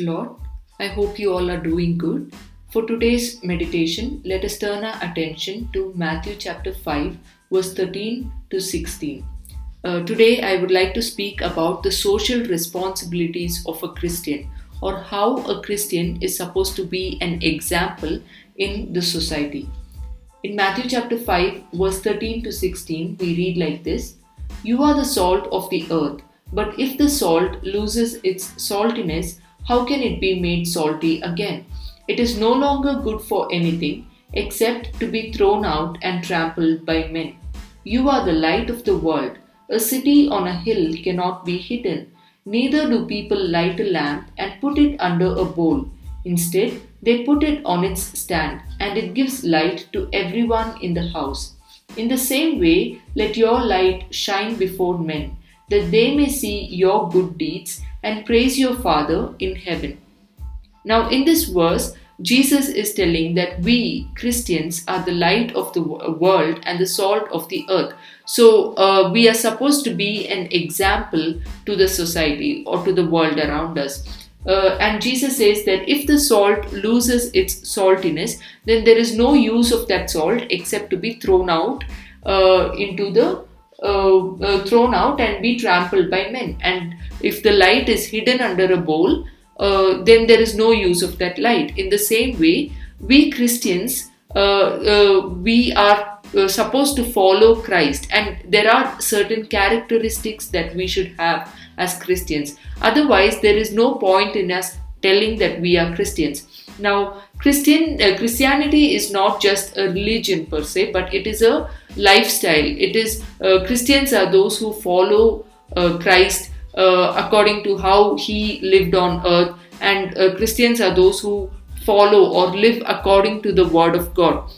Lord. I hope you all are doing good. For today's meditation, let us turn our attention to Matthew chapter 5, verse 13 to 16. Uh, today, I would like to speak about the social responsibilities of a Christian or how a Christian is supposed to be an example in the society. In Matthew chapter 5, verse 13 to 16, we read like this You are the salt of the earth, but if the salt loses its saltiness, how can it be made salty again? It is no longer good for anything except to be thrown out and trampled by men. You are the light of the world. A city on a hill cannot be hidden. Neither do people light a lamp and put it under a bowl. Instead, they put it on its stand, and it gives light to everyone in the house. In the same way, let your light shine before men, that they may see your good deeds and praise your Father in heaven. Now, in this verse, Jesus is telling that we Christians are the light of the world and the salt of the earth. So, uh, we are supposed to be an example to the society or to the world around us. Uh, and Jesus says that if the salt loses its saltiness, then there is no use of that salt except to be thrown out uh, into the thrown out and be trampled by men. And if the light is hidden under a bowl, uh, then there is no use of that light. In the same way, we Christians, we are uh, supposed to follow Christ, and there are certain characteristics that we should have as Christians. Otherwise, there is no point in us telling that we are Christians. Now, Christian uh, Christianity is not just a religion per se, but it is a lifestyle. It is uh, Christians are those who follow uh, Christ uh, according to how he lived on earth, and uh, Christians are those who follow or live according to the word of God.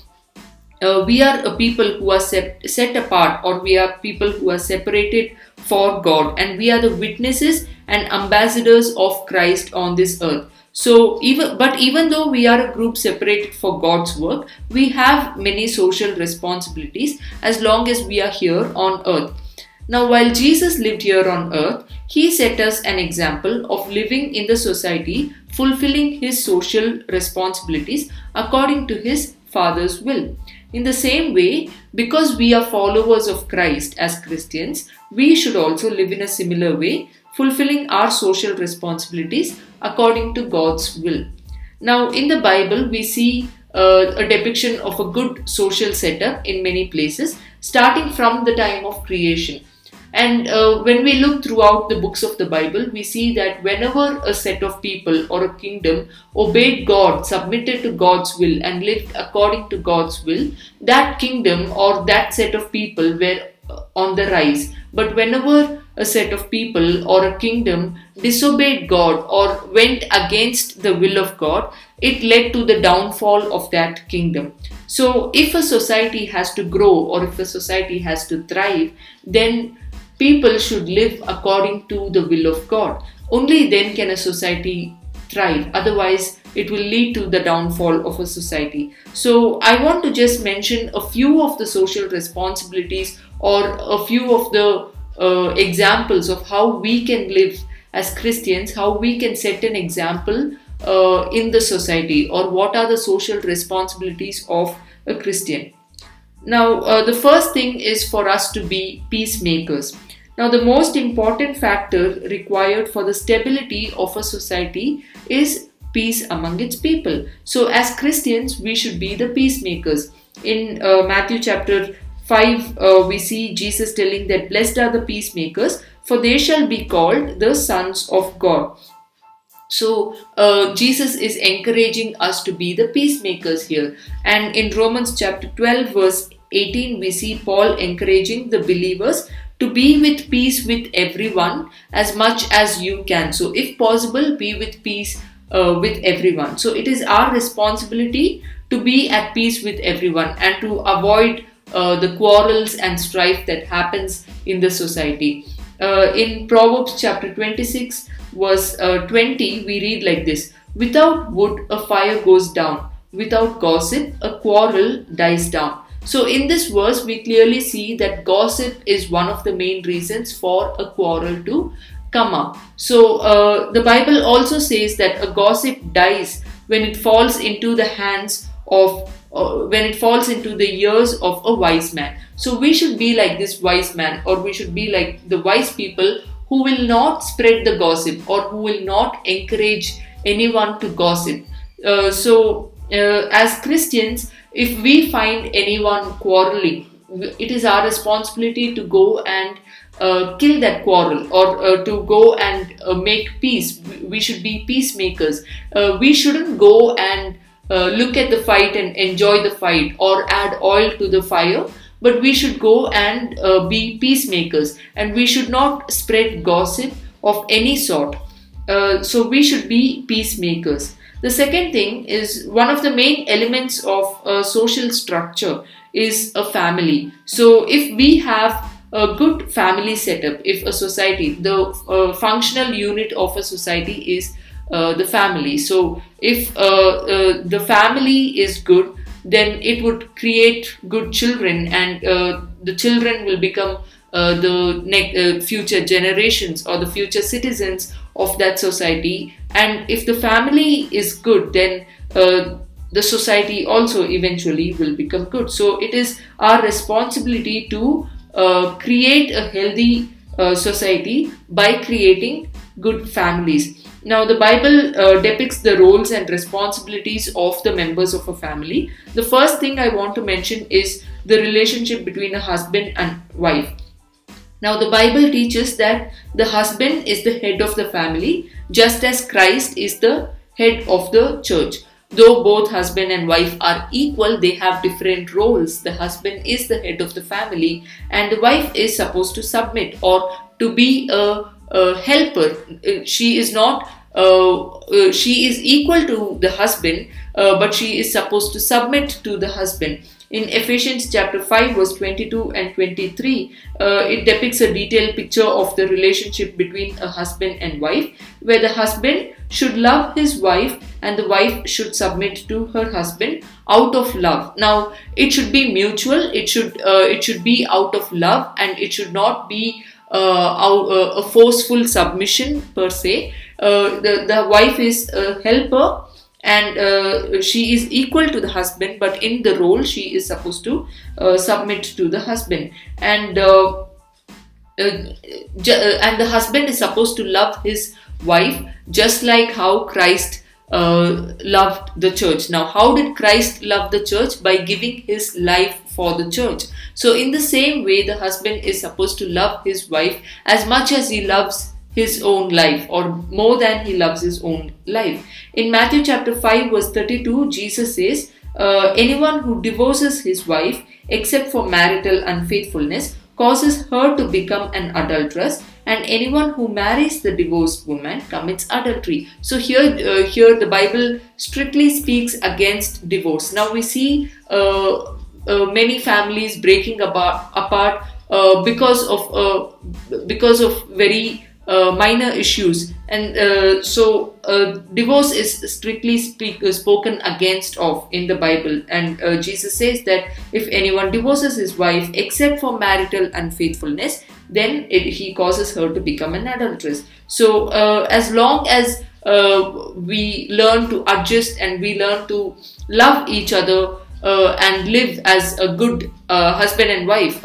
Uh, we are a people who are set, set apart, or we are people who are separated for God, and we are the witnesses and ambassadors of Christ on this earth. So even but even though we are a group separated for God's work, we have many social responsibilities as long as we are here on earth. Now while Jesus lived here on earth, he set us an example of living in the society, fulfilling his social responsibilities according to his Father's will. In the same way, because we are followers of Christ as Christians, we should also live in a similar way, fulfilling our social responsibilities according to God's will. Now, in the Bible, we see uh, a depiction of a good social setup in many places, starting from the time of creation. And uh, when we look throughout the books of the Bible, we see that whenever a set of people or a kingdom obeyed God, submitted to God's will, and lived according to God's will, that kingdom or that set of people were uh, on the rise. But whenever a set of people or a kingdom disobeyed God or went against the will of God, it led to the downfall of that kingdom. So, if a society has to grow or if a society has to thrive, then people should live according to the will of God. Only then can a society thrive. Otherwise, it will lead to the downfall of a society. So, I want to just mention a few of the social responsibilities or a few of the uh, examples of how we can live as Christians, how we can set an example uh, in the society, or what are the social responsibilities of a Christian. Now, uh, the first thing is for us to be peacemakers. Now, the most important factor required for the stability of a society is peace among its people. So, as Christians, we should be the peacemakers. In uh, Matthew chapter 5, uh, we see Jesus telling that blessed are the peacemakers, for they shall be called the sons of God. So, uh, Jesus is encouraging us to be the peacemakers here. And in Romans chapter 12, verse 18, we see Paul encouraging the believers to be with peace with everyone as much as you can. So, if possible, be with peace uh, with everyone. So, it is our responsibility to be at peace with everyone and to avoid uh, the quarrels and strife that happens in the society. Uh, in Proverbs chapter 26, verse uh, 20, we read like this Without wood, a fire goes down, without gossip, a quarrel dies down. So, in this verse, we clearly see that gossip is one of the main reasons for a quarrel to come up. So uh, the Bible also says that a gossip dies when it falls into the hands of uh, when it falls into the ears of a wise man. So we should be like this wise man, or we should be like the wise people who will not spread the gossip or who will not encourage anyone to gossip. Uh, so, uh, as Christians, if we find anyone quarreling, it is our responsibility to go and uh, kill that quarrel or uh, to go and uh, make peace. We should be peacemakers. Uh, we shouldn't go and uh, look at the fight and enjoy the fight or add oil to the fire, but we should go and uh, be peacemakers and we should not spread gossip of any sort. so we should be peacemakers. The second thing is one of the main elements of a social structure is a family. So if we have a good family setup, if a society, the uh, functional unit of a society is uh, the family. So if uh, uh the family is good, then it would create good children, and uh, the children will become the ne- future generations or the future citizens of that society. And if the family is good, then the society also eventually will become good. So it is our responsibility to create a healthy society by creating good families. Now, the Bible uh, depicts the roles and responsibilities of the members of a family. The first thing I want to mention is the relationship between a husband and wife. Now, the Bible teaches that the husband is the head of the family, just as Christ is the head of the church. Though both husband and wife are equal, they have different roles. The husband is the head of the family, and the wife is supposed to submit or to be a, a helper. Uh, she is not, uh, uh, she is equal to the husband, uh, but she is supposed to submit to the husband. In Ephesians chapter 5, verse 22 and 23, uh, it depicts a detailed picture of the relationship between a husband and wife, where the husband should love his wife and the wife should submit to her husband out of love. Now, it should be mutual. It should uh, it should be out of love, and it should not be a forceful submission per se. Uh, the the wife is a helper and uh, she is equal to the husband but in the role she is supposed to uh, submit to the husband and uh, uh, uh and the husband is supposed to love his wife just like how Christ uh, loved the church. Now, how did Christ love the church? By giving his life for the church. So, in the same way, the husband is supposed to love his wife as much as he loves his own life or more than he loves his own life. In Matthew chapter 5 verse 32 Jesus says uh, anyone who divorces his wife except for marital unfaithfulness causes her to become an adulteress and anyone who marries the divorced woman commits adultery. So here uh, here the bible strictly speaks against divorce. Now we see uh, uh many families breaking apart, apart uh, because of uh, because of very uh, minor issues. And so divorce is strictly speak, spoken against of in the bible. And jesus says that if anyone divorces his wife except for marital unfaithfulness then it, he causes her to become an adulteress. So uh, as long as uh, we learn to adjust and we learn to love each other uh, and live as a good uh, husband and wife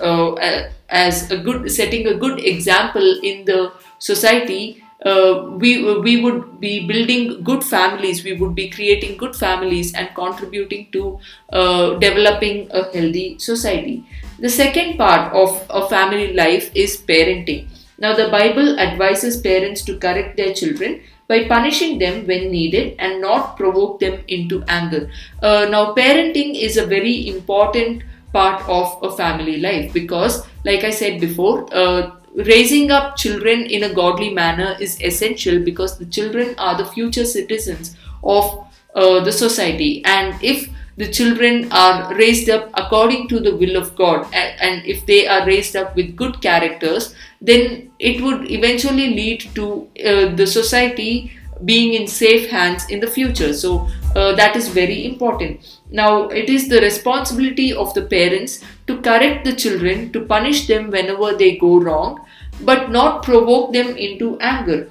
as a good setting a good example in the society, uh, we, we would be building good families, we would be creating good families and contributing to uh, developing a healthy society. The second part of a family life is parenting. Now, the Bible advises parents to correct their children by punishing them when needed and not provoke them into anger. Uh, now, parenting is a very important part of a family life because, like I said before, uh, raising up children in a godly manner is essential because the children are the future citizens of uh, the society. And if the children are raised up according to the will of god and, if they are raised up with good characters then it would eventually lead to uh, the society being in safe hands in the future. So uh, that is very important. Now it is the responsibility of the parents to correct the children to punish them whenever they go wrong but not provoke them into anger.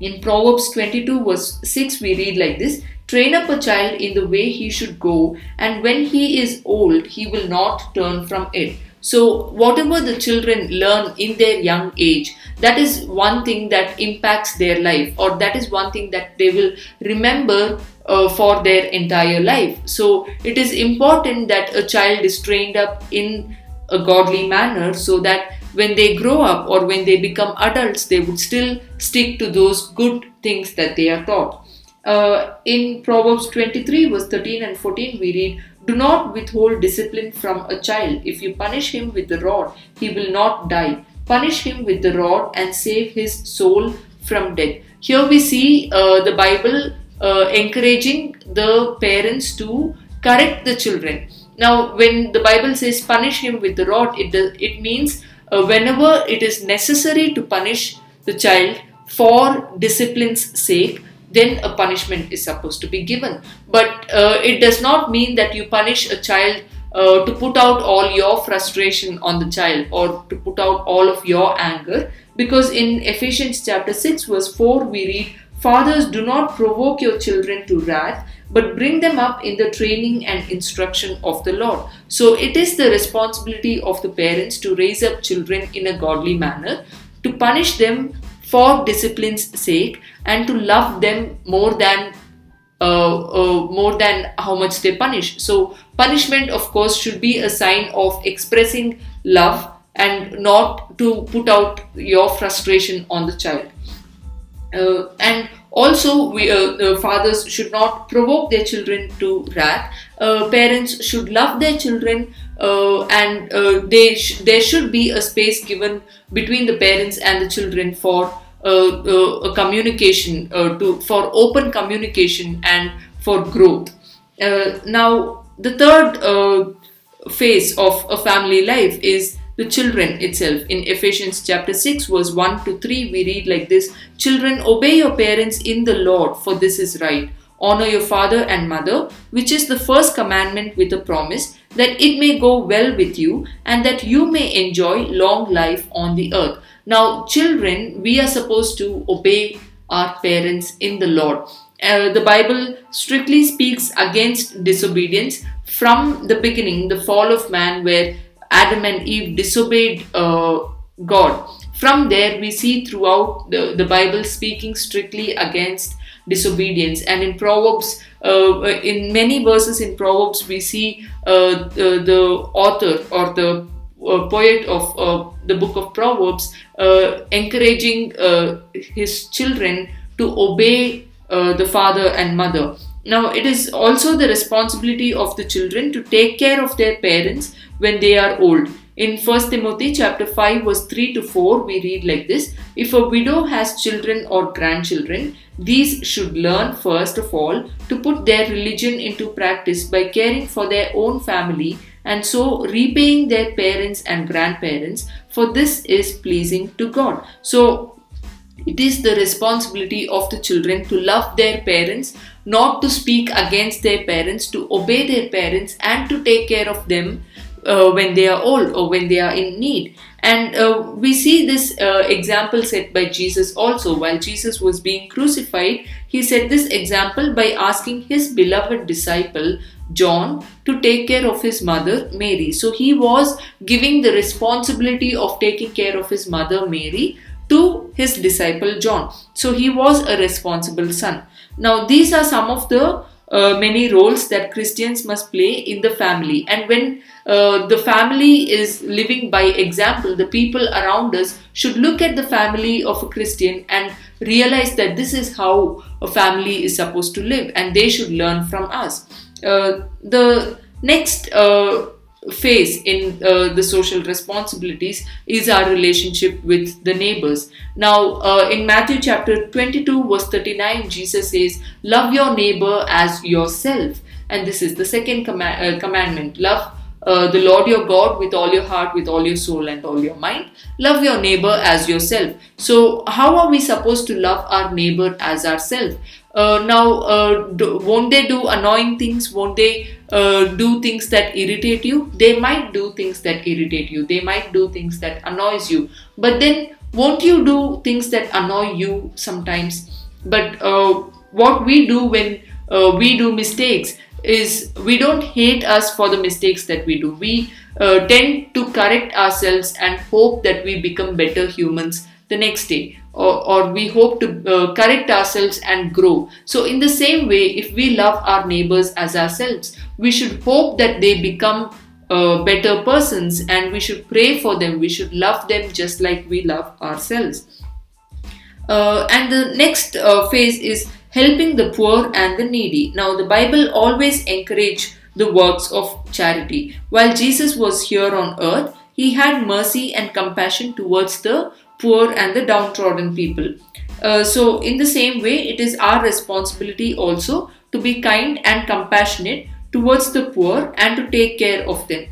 In Proverbs 22, verse 6, we read like this Train up a child in the way he should go, and when he is old, he will not turn from it. So, whatever the children learn in their young age, that is one thing that impacts their life, or that is one thing that they will remember uh, for their entire life. So, it is important that a child is trained up in a godly manner so that when they grow up or when they become adults, they would still stick to those good things that they are taught. Uh, in Proverbs 23, verse 13 and 14, we read, Do not withhold discipline from a child. If you punish him with the rod, he will not die. Punish him with the rod and save his soul from death. Here we see uh, the Bible uh, encouraging the parents to correct the children. Now, when the Bible says punish him with the rod, it, does, it means uh, whenever it is necessary to punish the child for discipline's sake, then a punishment is supposed to be given. But uh, it does not mean that you punish a child uh, to put out all your frustration on the child or to put out all of your anger. Because in Ephesians chapter 6, verse 4, we read, Fathers, do not provoke your children to wrath, but bring them up in the training and instruction of the Lord. So it is the responsibility of the parents to raise up children in a godly manner, to punish them for discipline's sake and to love them more than uh, uh, more than how much they punish. So punishment, of course, should be a sign of expressing love and not to put out your frustration on the child. Uh, and also, we, uh, fathers should not provoke their children to wrath. Uh, parents should love their children, uh, and uh, they sh- there should be a space given between the parents and the children for uh, uh, a communication to for open communication and for growth. now, the third phase of a family life is the children itself. In Ephesians chapter 6, verse 1 to 3, we read like this Children, obey your parents in the Lord, for this is right. Honor your father and mother, which is the first commandment with a promise that it may go well with you and that you may enjoy long life on the earth. Now, children, we are supposed to obey our parents in the Lord. Uh, the Bible strictly speaks against disobedience from the beginning, the fall of man, where Adam and Eve disobeyed uh, God. From there, we see throughout the, the Bible speaking strictly against disobedience. And in Proverbs, uh, in many verses in Proverbs, we see uh, the, the, author or the uh, poet of uh, the book of Proverbs uh, encouraging his children to obey the father and mother. Now, it is also the responsibility of the children to take care of their parents when they are old. In 1 Timothy chapter 5 verse 3 to 4 we read like this If a widow has children or grandchildren these should learn first of all to put their religion into practice by caring for their own family and so repaying their parents and grandparents for this is pleasing to God. So it is the responsibility of the children to love their parents, not to speak against their parents, to obey their parents, and to take care of them uh, when they are old or when they are in need. And uh, we see this uh, example set by Jesus also. While Jesus was being crucified, he set this example by asking his beloved disciple, John, to take care of his mother, Mary. So he was giving the responsibility of taking care of his mother, Mary, to his disciple, John. So he was a responsible son. Now, these are some of the uh, many roles that Christians must play in the family. And when uh, the family is living by example, the people around us should look at the family of a Christian and realize that this is how a family is supposed to live and they should learn from us. Uh, the next uh, phase in uh, the social responsibilities is our relationship with the neighbors. Now, uh, in Matthew chapter 22, verse 39, Jesus says, Love your neighbor as yourself. And this is the second com- uh, commandment love uh, the Lord your God with all your heart, with all your soul, and all your mind. Love your neighbor as yourself. So, how are we supposed to love our neighbor as ourselves? Uh, now, uh, do, won't they do annoying things? Won't they uh, do things that irritate you? They might do things that irritate you. They might do things that annoys you. But then, won't you do things that annoy you sometimes? But uh, what we do when uh, we do mistakes is we don't hate us for the mistakes that we do. We uh, tend to correct ourselves and hope that we become better humans the next day. Or, or we hope to uh, correct ourselves and grow. So, in the same way, if we love our neighbors as ourselves, we should hope that they become uh, better persons and we should pray for them. We should love them just like we love ourselves. Uh, and the next uh, phase is helping the poor and the needy. Now, the Bible always encourage the works of charity. While Jesus was here on earth, he had mercy and compassion towards the poor and the downtrodden people. Uh, so, in the same way, it is our responsibility also to be kind and compassionate towards the poor and to take care of them.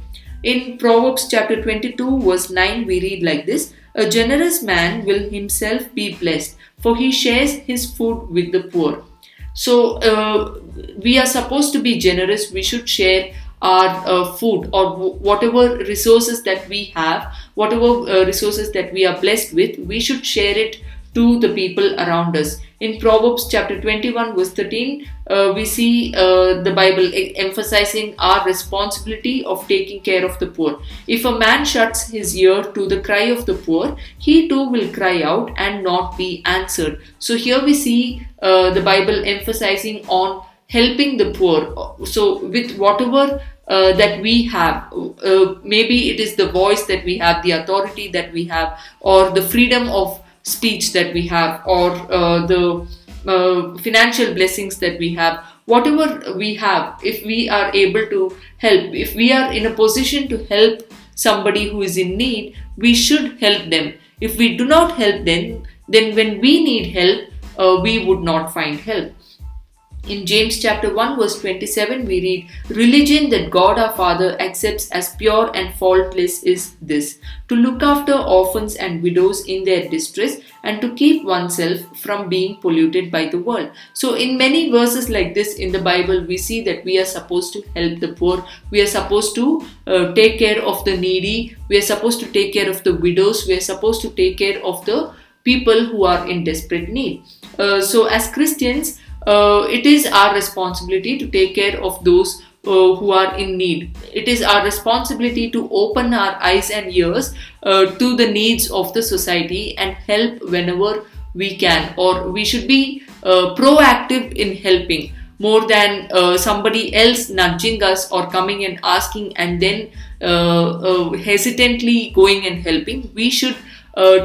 In Proverbs chapter 22, verse 9, we read like this A generous man will himself be blessed, for he shares his food with the poor. So, uh, we are supposed to be generous, we should share our uh, food or whatever resources that we have, whatever uh, resources that we are blessed with, we should share it to the people around us. In Proverbs chapter 21, verse 13, uh, we see uh, the Bible emphasizing our responsibility of taking care of the poor. If a man shuts his ear to the cry of the poor, he too will cry out and not be answered. So here we see uh, the Bible emphasizing on helping the poor. So, with whatever uh, that we have. Uh, maybe it is the voice that we have, the authority that we have, or the freedom of speech that we have or uh, the uh, financial blessings that we have whatever we have if we are able to help if we are in a position to help somebody who is in need we should help them if we do not help them then when we need help uh, we would not find help in James chapter 1 verse 27 we read religion that God our Father accepts as pure and faultless is this to look after orphans and widows in their distress and to keep oneself from being polluted by the world. So in many verses like this in the bible we see that we are supposed to help the poor we are supposed to uh, take care of the needy we are supposed to take care of the widows we are supposed to take care of the people who are in desperate need. Uh, so as christians uh, it is our responsibility to take care of those uh, who are in need. It is our responsibility to open our eyes and ears uh, to the needs of the society and help whenever we can, or we should be uh, proactive in helping more than uh, somebody else nudging us or coming and asking and then uh, hesitantly going and helping. We should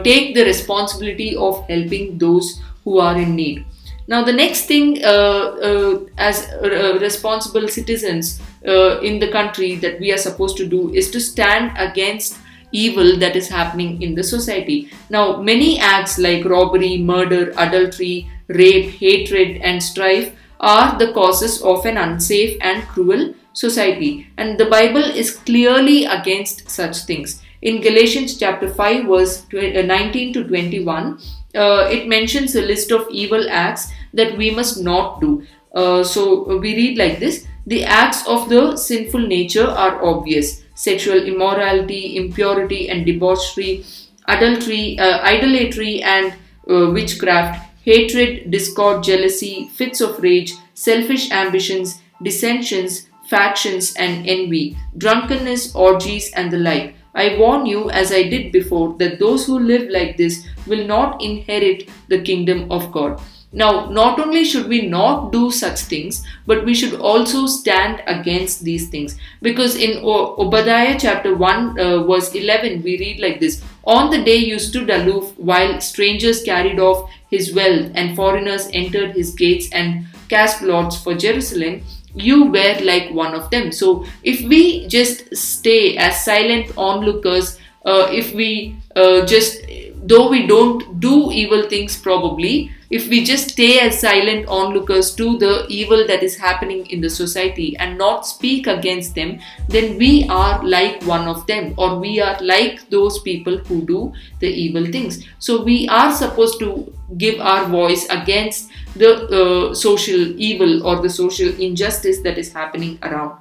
take the responsibility of helping those who are in need. Now, the next thing, uh, uh, as uh, responsible citizens in the country, that we are supposed to do is to stand against evil that is happening in the society. Now, many acts like robbery, murder, adultery, rape, hatred, and strife are the causes of an unsafe and cruel society. And the Bible is clearly against such things. In Galatians chapter 5, verse uh, 19 to 21, uh, it mentions a list of evil acts that we must not do. Uh, so we read like this The acts of the sinful nature are obvious sexual immorality, impurity, and debauchery, adultery, uh, idolatry, and uh, witchcraft, hatred, discord, jealousy, fits of rage, selfish ambitions, dissensions, factions, and envy, drunkenness, orgies, and the like. I warn you, as I did before, that those who live like this will not inherit the kingdom of God. Now, not only should we not do such things, but we should also stand against these things. Because in Obadiah chapter 1, uh, verse 11, we read like this On the day you stood aloof while strangers carried off his wealth and foreigners entered his gates and cast lots for Jerusalem, you were like one of them. So, if we just stay as silent onlookers, uh, if we uh, just, though we don't do evil things probably, if we just stay as silent onlookers to the evil that is happening in the society and not speak against them, then we are like one of them, or we are like those people who do the evil things. So, we are supposed to give our voice against the uh, social evil or the social injustice that is happening around.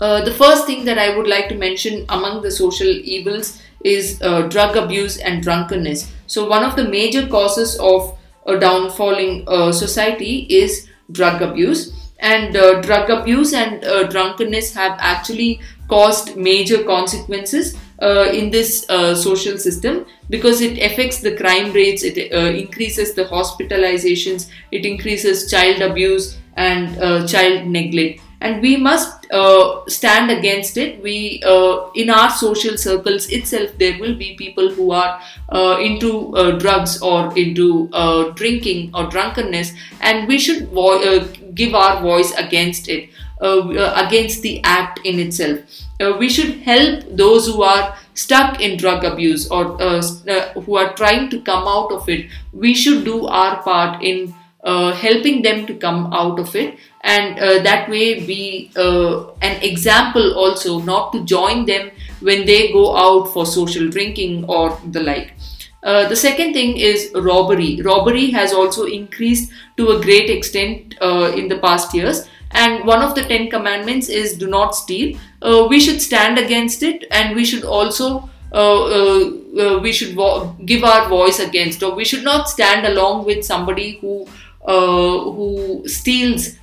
Uh, the first thing that I would like to mention among the social evils is uh, drug abuse and drunkenness. So, one of the major causes of a downfalling uh, society is drug abuse. And uh, drug abuse and uh, drunkenness have actually caused major consequences uh, in this uh, social system because it affects the crime rates, it increases the hospitalizations, it increases child abuse and child neglect. And we must uh, stand against it. We, uh, in our social circles itself, there will be people who are into drugs or into drinking or drunkenness, and we should vo- give our voice against it, against the act in itself uh, we should help those who are stuck in drug abuse or uh, uh, who are trying to come out of it. We should do our part in uh, helping them to come out of it, and uh, that way be uh, an example also, not to join them when they go out for social drinking or the like. Uh, the second thing is robbery. Robbery has also increased to a great extent uh, in the past years, and one of the Ten Commandments is do not steal. Uh, we should stand against it, and we should also uh, uh, uh we should vo- give our voice against, or we should not stand along with somebody who Uh, who steals,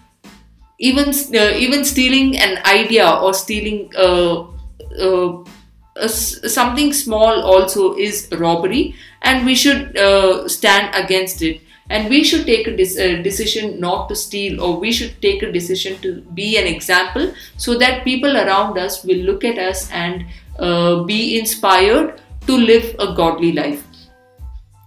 even uh, even stealing an idea or stealing uh, uh, something small also is robbery, and we should stand against it. And we should take a, a, decision not to steal or we should take a decision to be an example so that people around us will look at us and uh, be inspired to live a godly life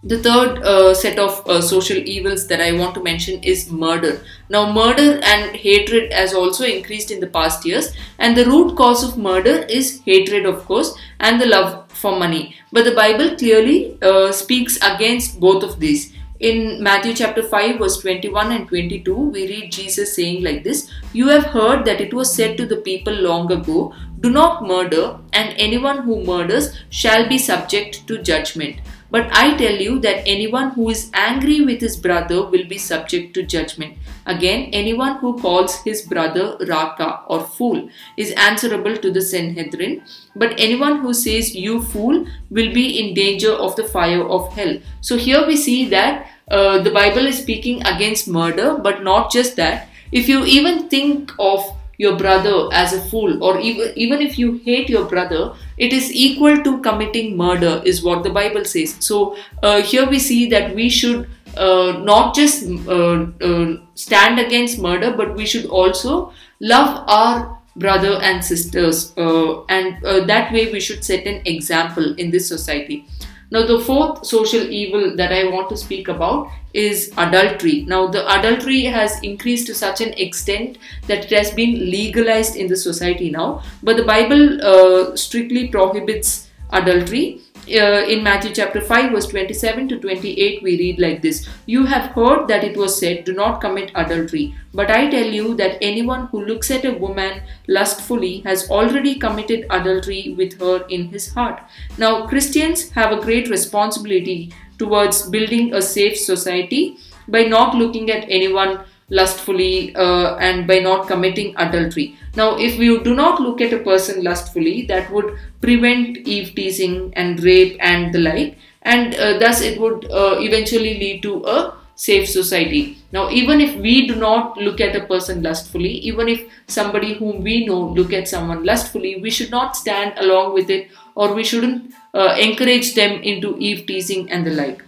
the third uh, set of uh, social evils that I want to mention is murder. Now, murder and hatred has also increased in the past years, and the root cause of murder is hatred, of course, and the love for money. But the Bible clearly uh, speaks against both of these. In Matthew chapter 5, verse 21 and 22, we read Jesus saying like this You have heard that it was said to the people long ago, Do not murder, and anyone who murders shall be subject to judgment. But I tell you that anyone who is angry with his brother will be subject to judgment. Again, anyone who calls his brother Raca or fool is answerable to the Sanhedrin. But anyone who says you fool will be in danger of the fire of hell. So here we see that uh, the Bible is speaking against murder, but not just that. If you even think of your brother as a fool or even, even if you hate your brother it is equal to committing murder is what the bible says. So uh, here we see that we should uh, not just uh, uh stand against murder but we should also love our brother and sisters uh, and uh, that way we should set an example in this society now, the fourth social evil that I want to speak about is adultery. Now, the adultery has increased to such an extent that it has been legalized in the society now, but the Bible uh, strictly prohibits adultery uh, in Matthew chapter 5, verse 27 to 28, we read like this You have heard that it was said, Do not commit adultery. But I tell you that anyone who looks at a woman lustfully has already committed adultery with her in his heart. Now, Christians have a great responsibility towards building a safe society by not looking at anyone lustfully uh, and by not committing adultery. Now, if we do not look at a person lustfully, that would prevent eve teasing and rape and the like, and uh, thus it would uh, eventually lead to a safe society. Now, even if we do not look at a person lustfully, even if somebody whom we know look at someone lustfully, we should not stand along with it or we shouldn't uh, encourage them into eve teasing and the like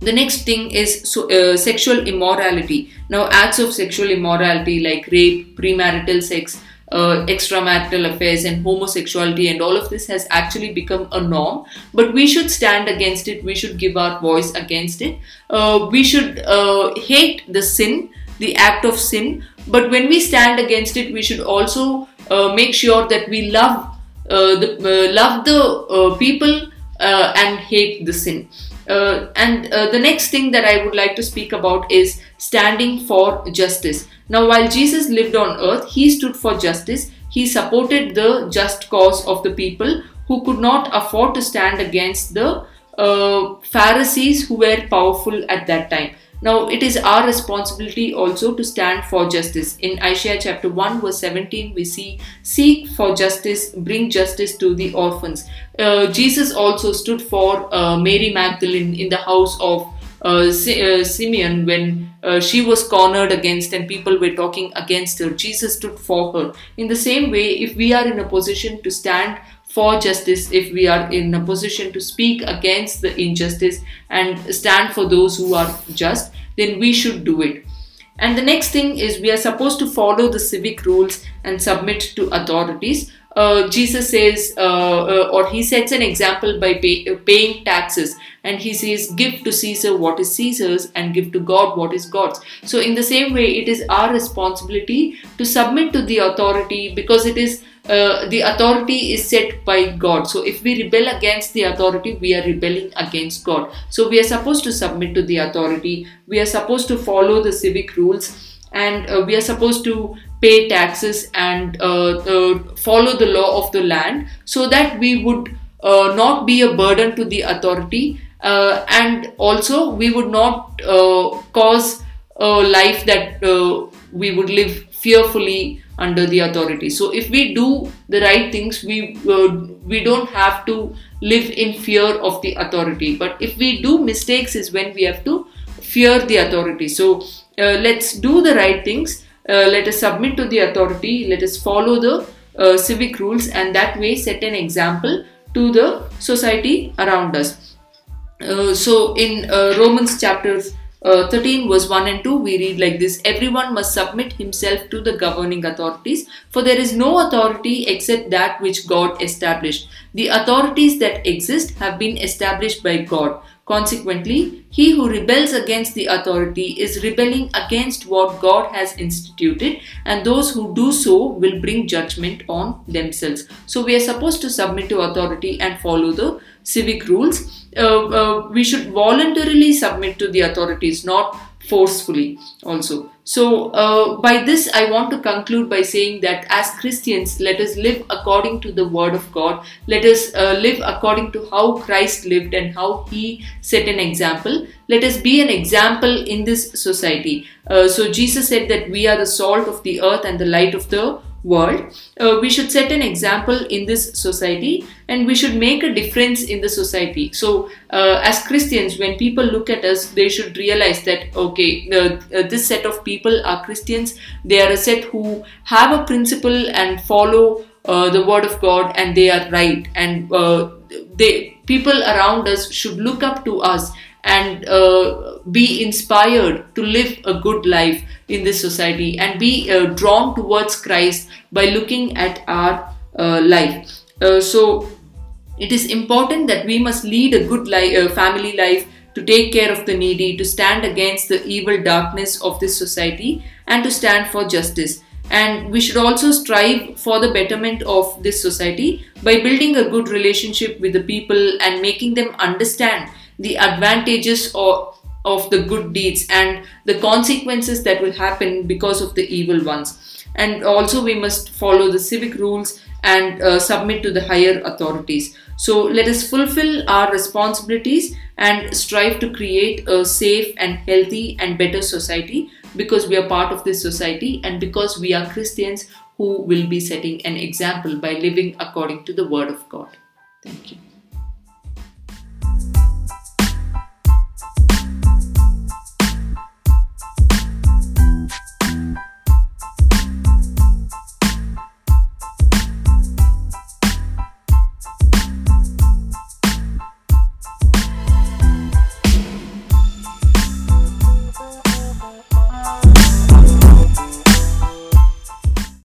the next thing is so, uh, sexual immorality. Now acts of sexual immorality like rape premarital sex uh, extramarital affairs and homosexuality and all of this has actually become a norm. But we should stand against it. We should give our voice against it. Uh, we should uh, hate the sin the act of sin. But when we stand against it we should also uh, make sure that we love uh, the love the people and hate the sin uh, and uh, the next thing that I would like to speak about is standing for justice. Now, while Jesus lived on earth, he stood for justice. He supported the just cause of the people who could not afford to stand against the uh, Pharisees who were powerful at that time. Now, it is our responsibility also to stand for justice. In Isaiah chapter 1, verse 17, we see, Seek for justice, bring justice to the orphans. Uh, Jesus also stood for uh, Mary Magdalene in the house of uh, uh Simeon when uh, she was cornered against and people were talking against her. Jesus stood for her. In the same way, if we are in a position to stand for justice, if we are in a position to speak against the injustice and stand for those who are just, then we should do it. And the next thing is we are supposed to follow the civic rules and submit to authorities. Uh, Jesus says, uh, uh, or he sets an example by pay, uh, paying taxes, and he says, Give to Caesar what is Caesar's, and give to God what is God's. So, in the same way, it is our responsibility to submit to the authority because it is uh, the authority is set by God. So if we rebel against the authority, we are rebelling against God. So we are supposed to submit to the authority. We are supposed to follow the civic rules, and uh, we are supposed to pay taxes and uh, uh follow the law of the land, so that we would uh, not be a burden to the authority, and also we would not cause a life that we would live fearfully under the authority. So if we do the right things we uh, we don't have to live in fear of the authority. But if we do mistakes is when we have to fear the authority. So uh, let's do the right things. Uh, let us submit to the authority. Let us follow the uh, civic rules and that way set an example to the society around us. Uh, so in uh, romans chapters uh, 13 verse 1 and 2 we read like this. Everyone must submit himself to the governing authorities for there is no authority except that which god established. The authorities that exist have been established by god. Consequently, he who rebels against the authority is rebelling against what God has instituted, and those who do so will bring judgment on themselves. So, we are supposed to submit to authority and follow the civic rules. Uh, uh, we should voluntarily submit to the authorities, not forcefully also. So, uh, by this, I want to conclude by saying that as Christians, let us live according to the Word of God. Let us uh, live according to how Christ lived and how He set an example. Let us be an example in this society. Uh, so, Jesus said that we are the salt of the earth and the light of the world, uh, we should set an example in this society and we should make a difference in the society. So, uh, as Christians, when people look at us, they should realize that okay, uh, this set of people are Christians, they are a set who have a principle and follow uh, the word of God and they are right. And uh, they people around us should look up to us and uh, be inspired to live a good life in this society and be uh, drawn towards Christ by looking at our uh, life. Uh, so, it is important that we must lead a good li- uh, family life to take care of the needy, to stand against the evil darkness of this society, and to stand for justice. And we should also strive for the betterment of this society by building a good relationship with the people and making them understand the advantages of, of the good deeds and the consequences that will happen because of the evil ones. And also, we must follow the civic rules and uh, submit to the higher authorities. So, let us fulfill our responsibilities and strive to create a safe and healthy and better society because we are part of this society and because we are Christians who will be setting an example by living according to the Word of God. Thank you.